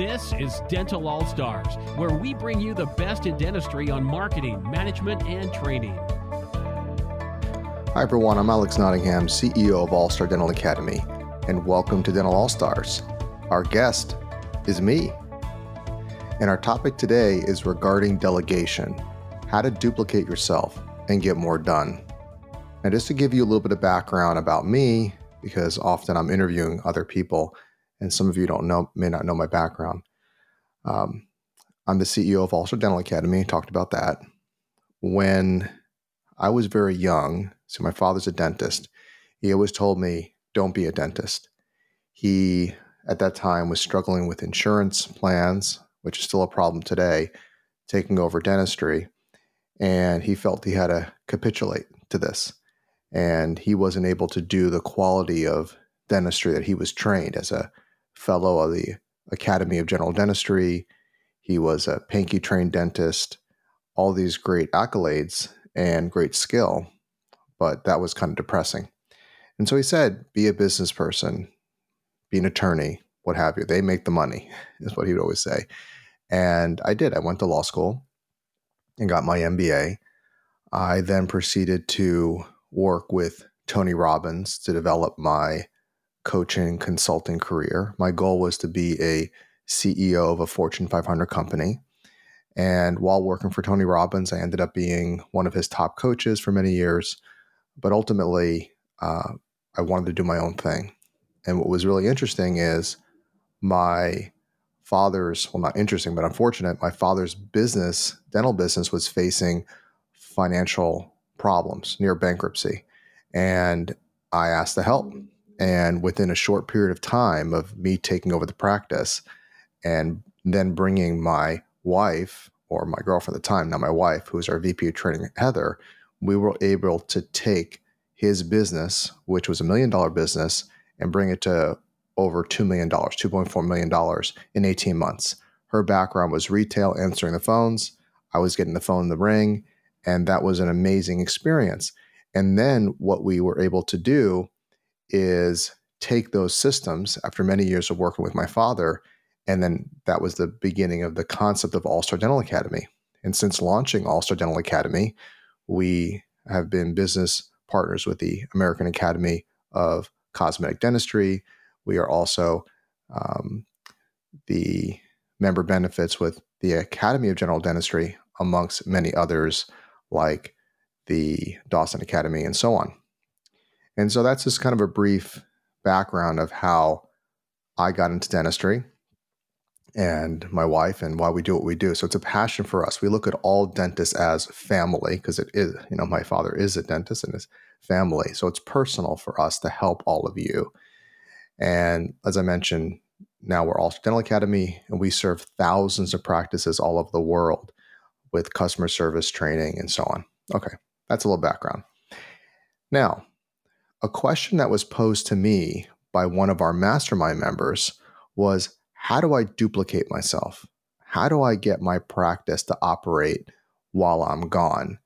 This is Dental All Stars, where we bring you the best in dentistry on marketing, management, and training. Hi, everyone. I'm Alex Nottingham, CEO of All Star Dental Academy, and welcome to Dental All Stars. Our guest is me. And our topic today is regarding delegation how to duplicate yourself and get more done. Now, just to give you a little bit of background about me, because often I'm interviewing other people, and some of you don't know, may not know my background. Um, I'm the CEO of All Star Dental Academy. Talked about that. When I was very young, so my father's a dentist. He always told me, "Don't be a dentist." He at that time was struggling with insurance plans, which is still a problem today, taking over dentistry, and he felt he had to capitulate to this, and he wasn't able to do the quality of dentistry that he was trained as a fellow of the Academy of General Dentistry. He was a Pankey trained dentist, all these great accolades and great skill, but that was kind of depressing. And so he said, be a business person, be an attorney, what have you. They make the money, is what he would always say. And I did. I went to law school and got my MBA. I then proceeded to work with Tony Robbins to develop my coaching consulting career. My goal was to be a CEO of a Fortune 500 company. And while working for Tony Robbins, I ended up being one of his top coaches for many years. But ultimately, uh, I wanted to do my own thing. And what was really interesting is my father's, well, not interesting, but unfortunate, my father's business, dental business, was facing financial problems near bankruptcy. And I asked to help. And within a short period of time of me taking over the practice and then bringing my wife or my girlfriend at the time, now my wife, who was our VP of training, Heather, we were able to take his business, which was a million dollar business, and bring it to over $2 million, $2.4 million in 18 months. Her background was retail, answering the phones. I was getting the phone in the ring, and that was an amazing experience. And then what we were able to do is take those systems after many years of working with my father. And then that was the beginning of the concept of All Star Dental Academy. And since launching All Star Dental Academy, we have been business partners with the American Academy of Cosmetic Dentistry. We are also um, the member benefits with the Academy of General Dentistry, amongst many others like the Dawson Academy and so on. And so that's just kind of a brief background of how I got into dentistry and my wife and why we do what we do. So it's a passion for us. We look at all dentists as family because it is, you know, my father is a dentist and his family. So it's personal for us to help all of you. And as I mentioned, now we're all Dental Academy and we serve thousands of practices all over the world with customer service training and so on. Okay, that's a little background. Now, a question that was posed to me by one of our mastermind members was how do I duplicate myself? How do I get my practice to operate while I'm gone?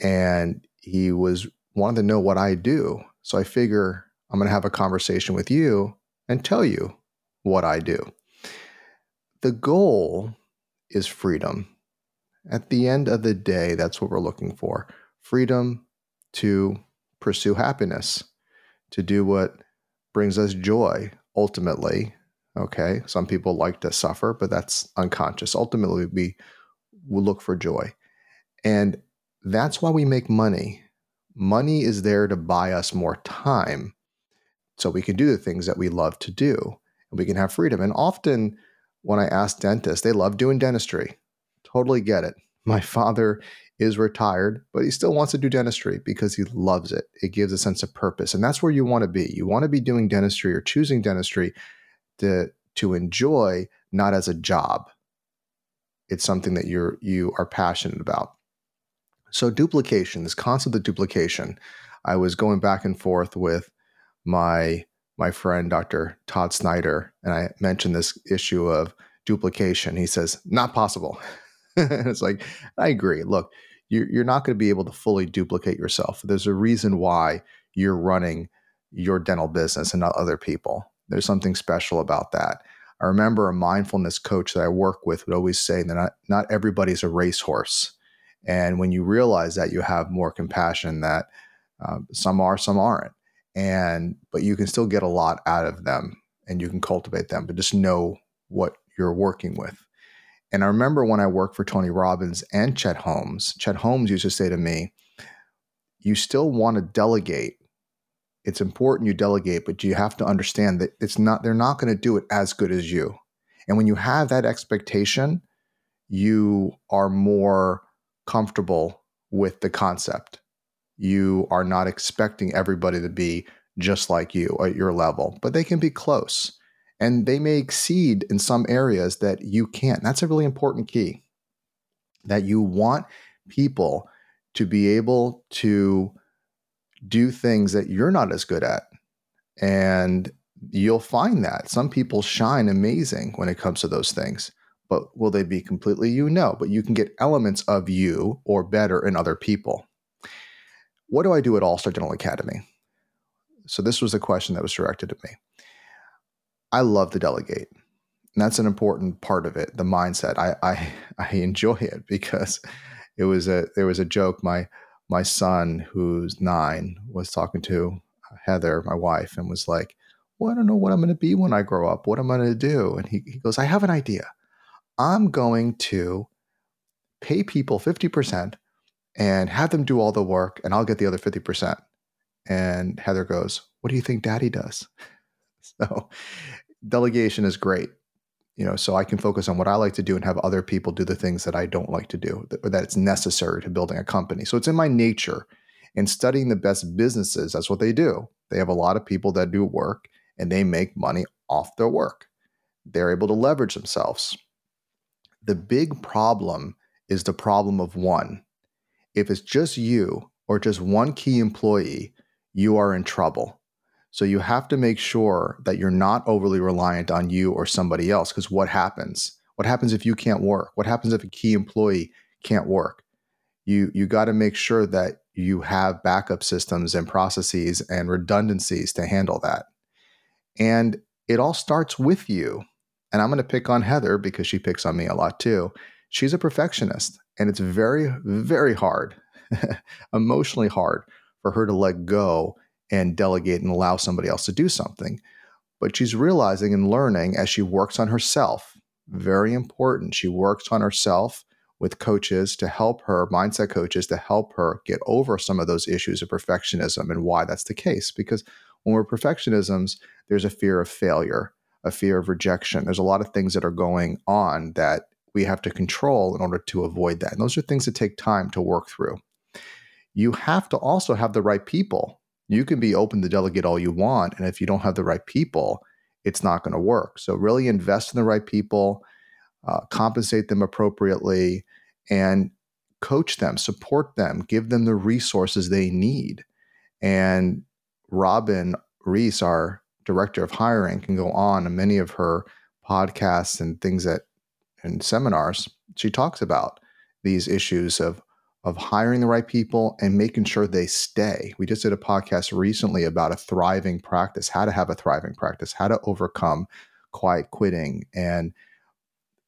And he was wanting to know what I do. So I figure I'm going to have a conversation with you and tell you what I do. The goal is freedom. At the end of the day, that's what we're looking for freedom to pursue happiness, to do what brings us joy ultimately. Okay. Some people like to suffer, but that's unconscious. Ultimately, we will look for joy. And that's why we make money. Money is there to buy us more time so we can do the things that we love to do and we can have freedom. And often, when I ask dentists, they love doing dentistry. Totally get it. My father is retired, but he still wants to do dentistry because he loves it. It gives a sense of purpose. And that's where you want to be. You want to be doing dentistry or choosing dentistry to, to enjoy, not as a job. It's something that you're you are passionate about. So duplication, this concept of duplication, I was going back and forth with my my friend Dr. Todd Snyder, and I mentioned this issue of duplication. He says, not possible. it's like, I agree. Look, you're, you're not going to be able to fully duplicate yourself. There's a reason why you're running your dental business and not other people. There's something special about that. I remember a mindfulness coach that I work with would always say that not, not everybody's a racehorse. And when you realize that, you have more compassion that um, some are, some aren't. And, but you can still get a lot out of them and you can cultivate them, but just know what you're working with. And I remember when I worked for Tony Robbins and Chet Holmes, Chet Holmes used to say to me, You still want to delegate. It's important you delegate, but you have to understand that it's not, they're not going to do it as good as you. And when you have that expectation, you are more comfortable with the concept. You are not expecting everybody to be just like you at your level, but they can be close and they may exceed in some areas that you can't. That's a really important key that you want people to be able to do things that you're not as good at. And you'll find that some people shine amazing when it comes to those things. But will they be completely you? No, but you can get elements of you or better in other people. What do I do at All Star Dental Academy? So, this was a question that was directed at me. I love to delegate. And that's an important part of it, the mindset. I, I I enjoy it because it was a there was a joke. My my son, who's nine, was talking to Heather, my wife, and was like, Well, I don't know what I'm gonna be when I grow up. What am I gonna do? And he, he goes, I have an idea. I'm going to pay people 50% and have them do all the work, and I'll get the other 50%. And Heather goes, What do you think daddy does? So delegation is great. You know, so I can focus on what I like to do and have other people do the things that I don't like to do or that it's necessary to building a company. So it's in my nature. And studying the best businesses, that's what they do. They have a lot of people that do work and they make money off their work. They're able to leverage themselves. The big problem is the problem of one. If it's just you or just one key employee, you are in trouble so you have to make sure that you're not overly reliant on you or somebody else. Because what happens? What happens if you can't work? What happens if a key employee can't work? You you got to make sure that you have backup systems and processes and redundancies to handle that. And it all starts with you. And I'm going to pick on Heather because she picks on me a lot too. She's a perfectionist, and it's very, very hard, emotionally hard for her to let go and delegate and allow somebody else to do something. But she's realizing and learning as she works on herself. Very important. She works on herself with coaches to help her, mindset coaches to help her get over some of those issues of perfectionism and why that's the case. Because when we're perfectionisms, there's a fear of failure, a fear of rejection. There's a lot of things that are going on that we have to control in order to avoid that. And those are things that take time to work through. You have to also have the right people you can be open to delegate all you want. And if you don't have the right people, it's not going to work. So, really invest in the right people, uh, compensate them appropriately, and coach them, support them, give them the resources they need. And Robin Reese, our director of hiring, can go on in many of her podcasts and things that and seminars. She talks about these issues of of hiring the right people and making sure they stay. We just did a podcast recently about a thriving practice, how to have a thriving practice, how to overcome quiet quitting, and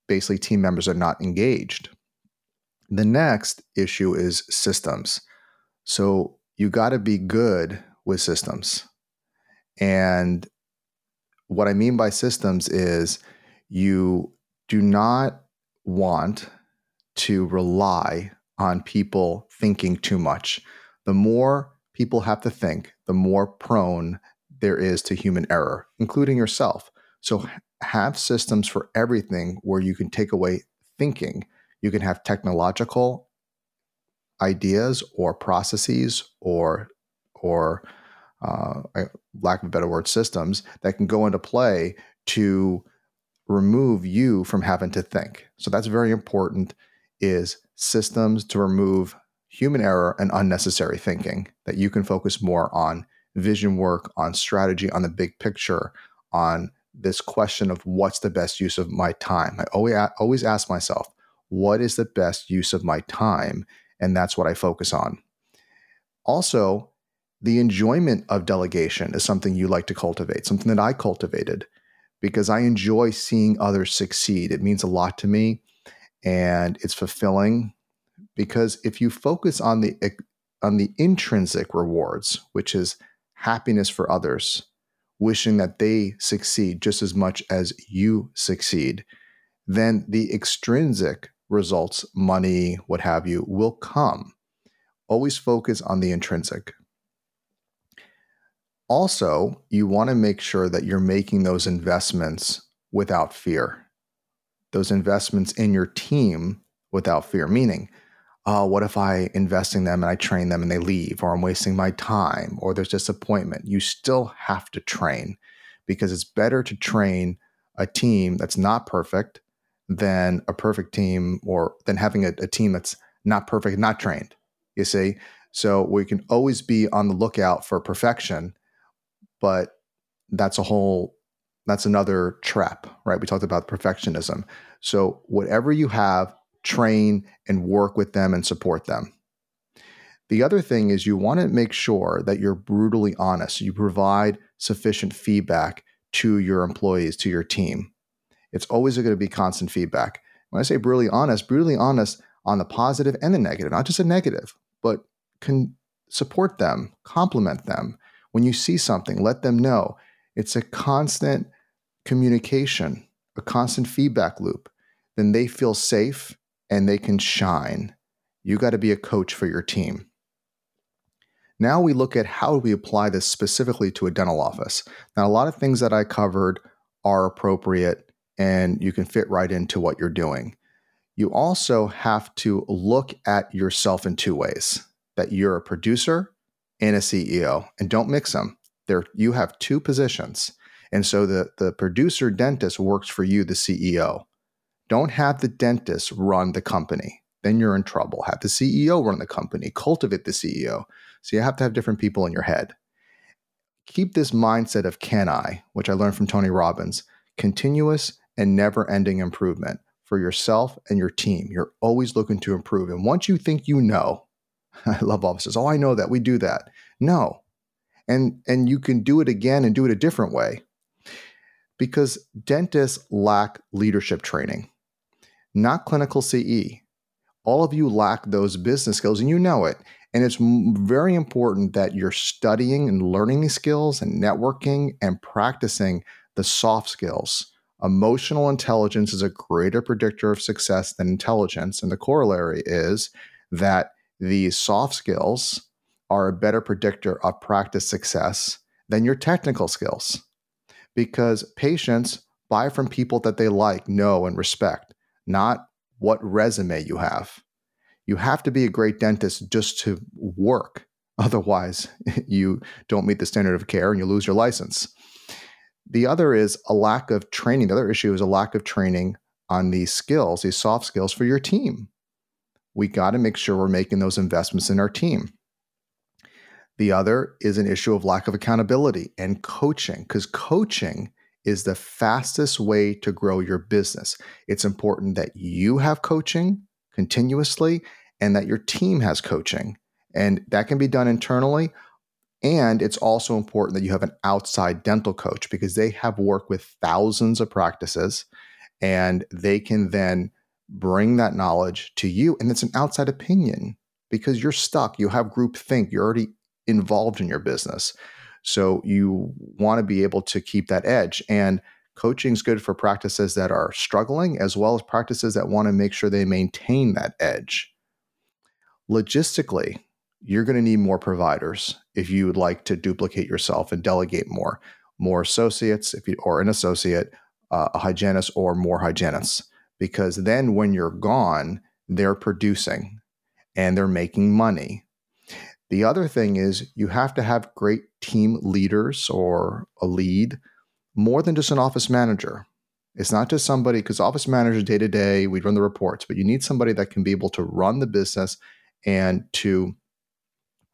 basically team members are not engaged. The next issue is systems. So you got to be good with systems. And what I mean by systems is you do not want to rely on people thinking too much. The more people have to think, the more prone there is to human error, including yourself. So have systems for everything where you can take away thinking. You can have technological ideas or processes or or uh, lack of a better word systems that can go into play to remove you from having to think. So that's very important is systems to remove human error and unnecessary thinking, that you can focus more on vision work, on strategy, on the big picture, on this question of what's the best use of my time. I always, always ask myself, what is the best use of my time? And that's what I focus on. Also, the enjoyment of delegation is something you like to cultivate, something that I cultivated. because I enjoy seeing others succeed. It means a lot to me and it's fulfilling because if you focus on the on the intrinsic rewards, which is happiness for others, wishing that they succeed just as much as you succeed, then the extrinsic results, money, what have you, will come. Always focus on the intrinsic. Also, you want to make sure that you're making those investments without fear, those investments in your team without fear, meaning, uh, what if I invest in them and I train them and they leave, or I'm wasting my time, or there's disappointment? You still have to train because it's better to train a team that's not perfect than a perfect team or than having a, a team that's not perfect, not trained. You see? So we can always be on the lookout for perfection but that's a whole that's another trap, right? We talked about perfectionism. So whatever you have, train and work with them and support them. The other thing is you want to make sure that you're brutally honest. You provide sufficient feedback to your employees, to your team. It's always going to be constant feedback. When I say brutally honest, brutally honest on the positive and the negative, not just a negative, but can support them, compliment them, when you see something, let them know. It's a constant communication, a constant feedback loop. Then they feel safe and they can shine. You got to be a coach for your team. Now we look at how we apply this specifically to a dental office. Now, a lot of things that I covered are appropriate and you can fit right into what you're doing. You also have to look at yourself in two ways that you're a producer and a CEO, and don't mix them. There, you have two positions, and so the the producer dentist works for you, the CEO. Don't have the dentist run the company. Then you're in trouble. Have the CEO run the company. Cultivate the CEO. So you have to have different people in your head. Keep this mindset of CANI, which I learned from Tony Robbins, continuous and never ending improvement for yourself and your team. You're always looking to improve. And once you think you know, I love offices. Oh, I know that. We do that. No. And and you can do it again and do it a different way. Because dentists lack leadership training, not clinical CE. All of you lack those business skills and you know it. And it's very important that you're studying and learning these skills and networking and practicing the soft skills. Emotional intelligence is a greater predictor of success than intelligence. And the corollary is that the soft skills are a better predictor of practice success than your technical skills because patients buy from people that they like, know, and respect, not what resume you have. You have to be a great dentist just to work. Otherwise, you don't meet the standard of care and you lose your license. The other is a lack of training. The other issue is a lack of training on these skills, these soft skills for your team we got to make sure we're making those investments in our team. The other is an issue of lack of accountability and coaching, because coaching is the fastest way to grow your business. It's important that you have coaching continuously and that your team has coaching. And that can be done internally. And it's also important that you have an outside dental coach because they have worked with thousands of practices and they can then bring that knowledge to you. And it's an outside opinion because you're stuck. You have group think. You're already involved in your business. So you want to be able to keep that edge. And coaching is good for practices that are struggling as well as practices that want to make sure they maintain that edge. Logistically, you're going to need more providers if you would like to duplicate yourself and delegate more, more associates, if you or an associate, uh, a hygienist, or more hygienists because then when you're gone, they're producing and they're making money. The other thing is you have to have great team leaders or a lead more than just an office manager. It's not just somebody, because office managers day to day, we run the reports, but you need somebody that can be able to run the business and to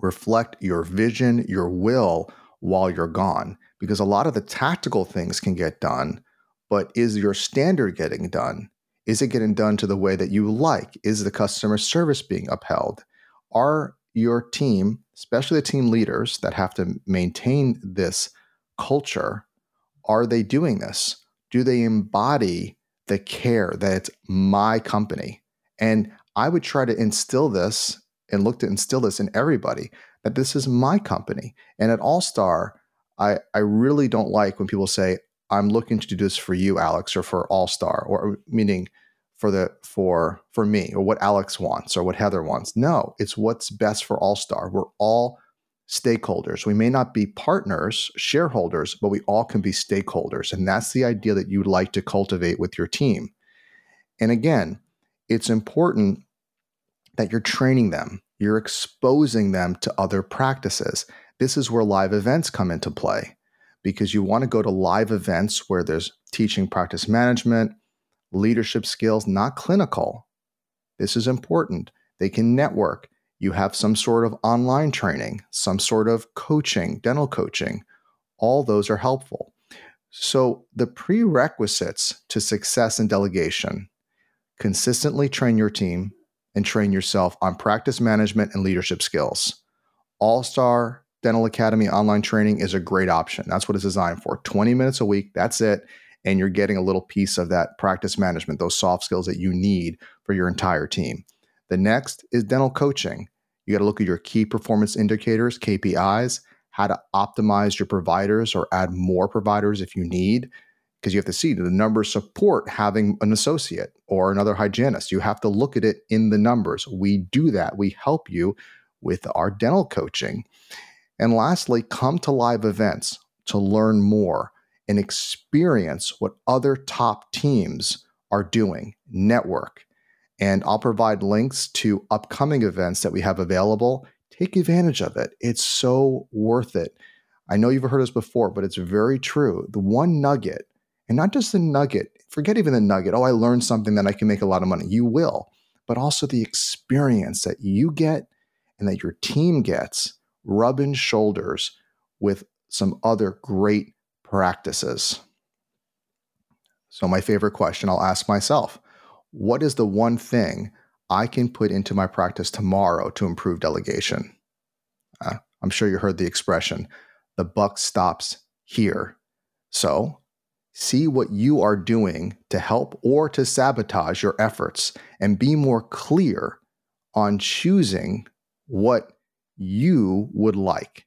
reflect your vision, your will while you're gone. Because a lot of the tactical things can get done, but is your standard getting done? Is it getting done to the way that you like? Is the customer service being upheld? Are your team, especially the team leaders that have to maintain this culture, are they doing this? Do they embody the care that it's my company? And I would try to instill this and look to instill this in everybody that this is my company. And at All Star, I, I really don't like when people say, I'm looking to do this for you, Alex, or for All Star, or meaning for the for for me, or what Alex wants, or what Heather wants. No, it's what's best for All Star. We're all stakeholders. We may not be partners, shareholders, but we all can be stakeholders. And that's the idea that you'd like to cultivate with your team. And again, it's important that you're training them, you're exposing them to other practices. This is where live events come into play because you want to go to live events where there's teaching practice management, leadership skills, not clinical. This is important. They can network. You have some sort of online training, some sort of coaching, dental coaching. All those are helpful. So, the prerequisites to success in delegation consistently train your team and train yourself on practice management and leadership skills. All Star Dental Academy online training is a great option. That's what it's designed for 20 minutes a week. That's it. And you're getting a little piece of that practice management, those soft skills that you need for your entire team. The next is dental coaching. You got to look at your key performance indicators, KPIs, how to optimize your providers or add more providers if you need, because you have to see do the numbers support having an associate or another hygienist. You have to look at it in the numbers. We do that. We help you with our dental coaching. And lastly, come to live events to learn more and experience what other top teams are doing, network. And I'll provide links to upcoming events that we have available. Take advantage of it. It's so worth it. I know you've heard this before, but it's very true. The one nugget, and not just the nugget, forget even the nugget. Oh, I learned something that I can make a lot of money. You will, but also the experience that you get and that your team gets rubbing shoulders with some other great practices. So, my favorite question I'll ask myself what is the one thing I can put into my practice tomorrow to improve delegation? Uh, I'm sure you heard the expression, the buck stops here. So, see what you are doing to help or to sabotage your efforts and be more clear on choosing what you would like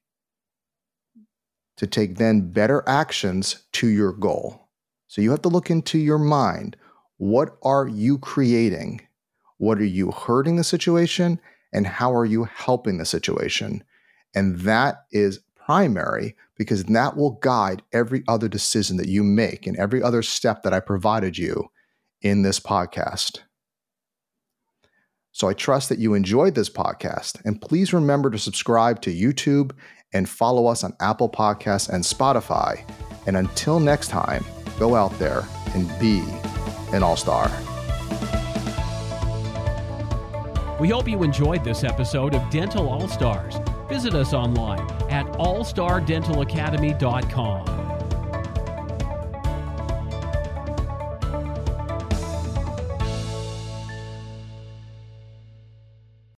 to take then better actions to your goal. So you have to look into your mind. What are you creating? What are you hurting the situation? And how are you helping the situation? And that is primary because that will guide every other decision that you make and every other step that I provided you in this podcast. So I trust that you enjoyed this podcast. And please remember to subscribe to YouTube and follow us on Apple Podcasts and Spotify. And until next time, go out there and be an all star. We hope you enjoyed this episode of Dental All Stars. Visit us online at allstardentalacademy.com.